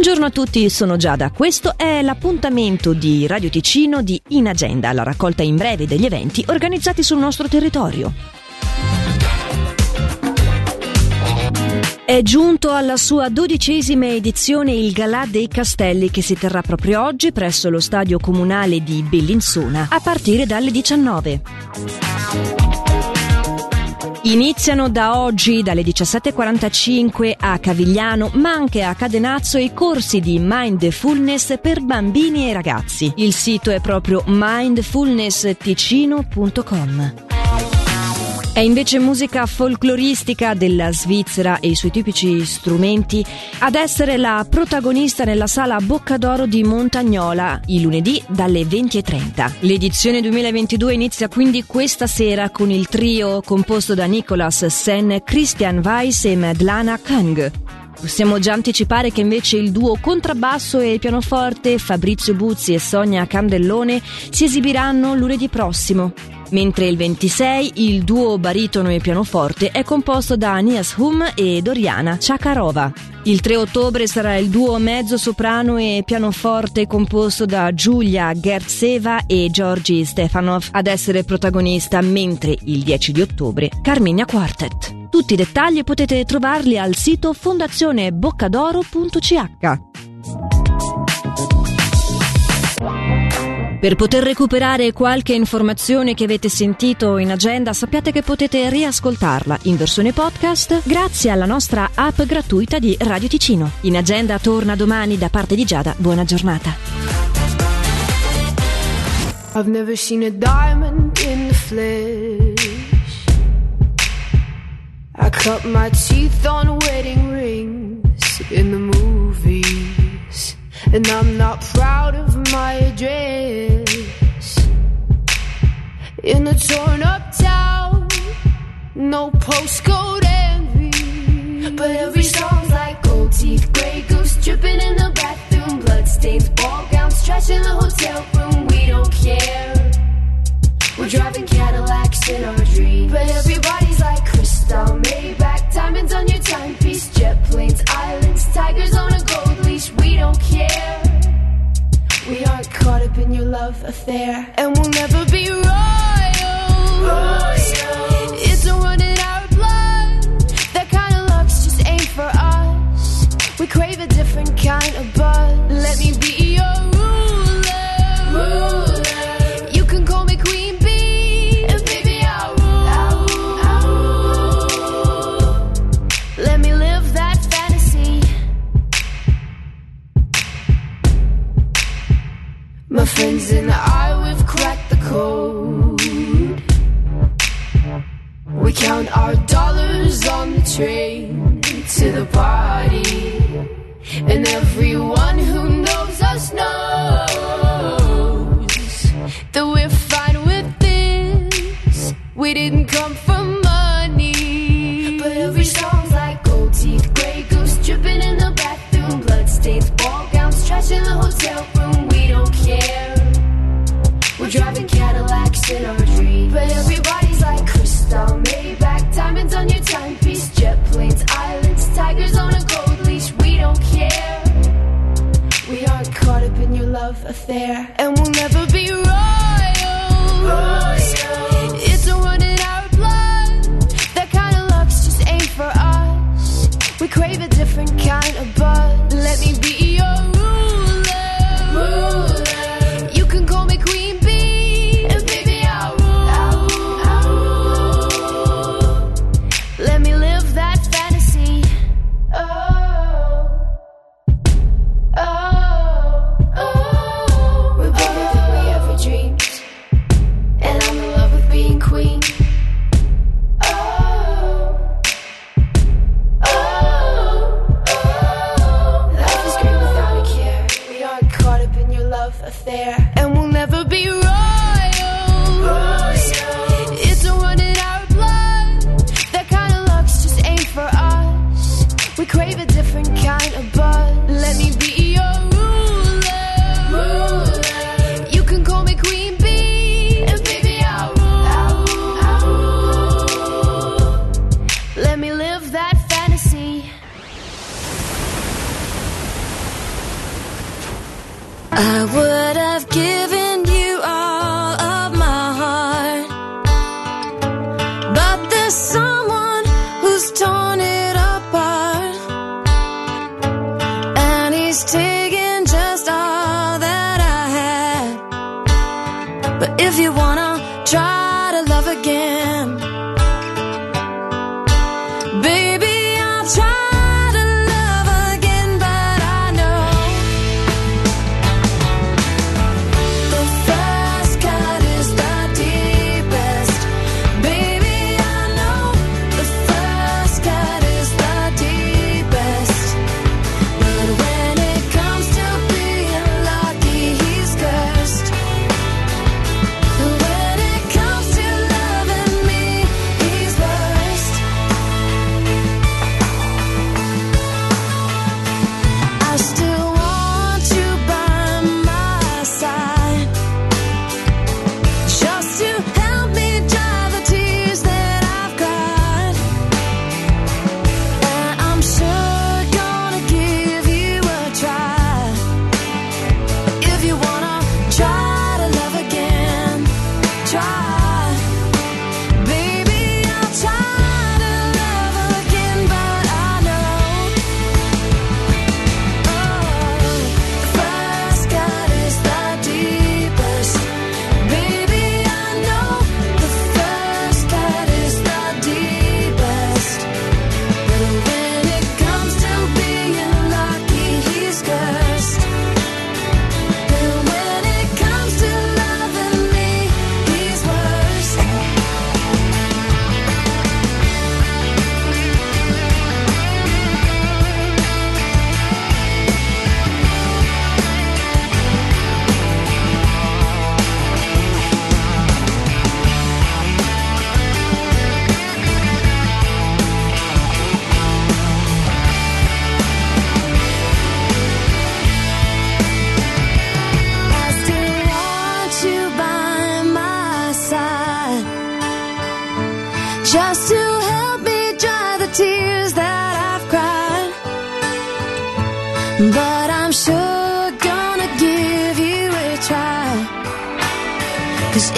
Buongiorno a tutti, sono Giada. Questo è l'appuntamento di Radio Ticino di In Agenda, la raccolta in breve degli eventi organizzati sul nostro territorio. È giunto alla sua dodicesima edizione il Galà dei Castelli che si terrà proprio oggi presso lo stadio comunale di Bellinzona a partire dalle 19. Iniziano da oggi, dalle 17.45 a Cavigliano, ma anche a Cadenazzo, i corsi di Mindfulness per bambini e ragazzi. Il sito è proprio mindfulnessticino.com. È invece musica folcloristica della Svizzera e i suoi tipici strumenti ad essere la protagonista nella sala Boccadoro di Montagnola il lunedì dalle 20.30. L'edizione 2022 inizia quindi questa sera con il trio composto da Nicolas Sen, Christian Weiss e Medlana Kang. Possiamo già anticipare che invece il duo contrabbasso e pianoforte Fabrizio Buzzi e Sonia Candellone si esibiranno lunedì prossimo mentre il 26 il duo baritono e pianoforte è composto da Anias Hum e Doriana Chakarova. Il 3 ottobre sarà il duo mezzo soprano e pianoforte composto da Giulia Gertseva e Giorgi Stefanov ad essere protagonista, mentre il 10 di ottobre Carmenia Quartet. Tutti i dettagli potete trovarli al sito fondazioneboccadoro.ch. Per poter recuperare qualche informazione che avete sentito in agenda, sappiate che potete riascoltarla in versione podcast grazie alla nostra app gratuita di Radio Ticino. In agenda torna domani da parte di Giada. Buona giornata. I've never seen a diamond in the flesh. I cut my teeth on wedding rings in the. And I'm not proud of my address. In a torn up town No postcode envy. But every song's like gold teeth Grey goose dripping in the bathroom Bloodstains, ball gowns, trash in the hotel room. We don't care. We're driving Cadillacs in our dreams. But everybody's like crystal Maybach Diamonds on your timepiece Jet planes, islands, tigers on a gold leash We don't care we aren't caught up in your love affair, and we'll never be royals. It's a run in our blood. That kind of luck's just ain't for us. We crave a different kind of buzz. Let me be your friends and I, we've cracked the code. We count our dollars on the train to the party. And everyone who knows us knows that we're fine with this. We didn't come affair, and we'll never be royals. It's a run in our blood. That kind of luck's just ain't for us. We crave a different kind of buzz. Let me be your crave a different kind of buzz. Let me be your ruler. You can call me Queen Bee, and baby I'll rule. I'll rule. Let me live that fantasy. I would But I'm sure gonna give you a try. Cause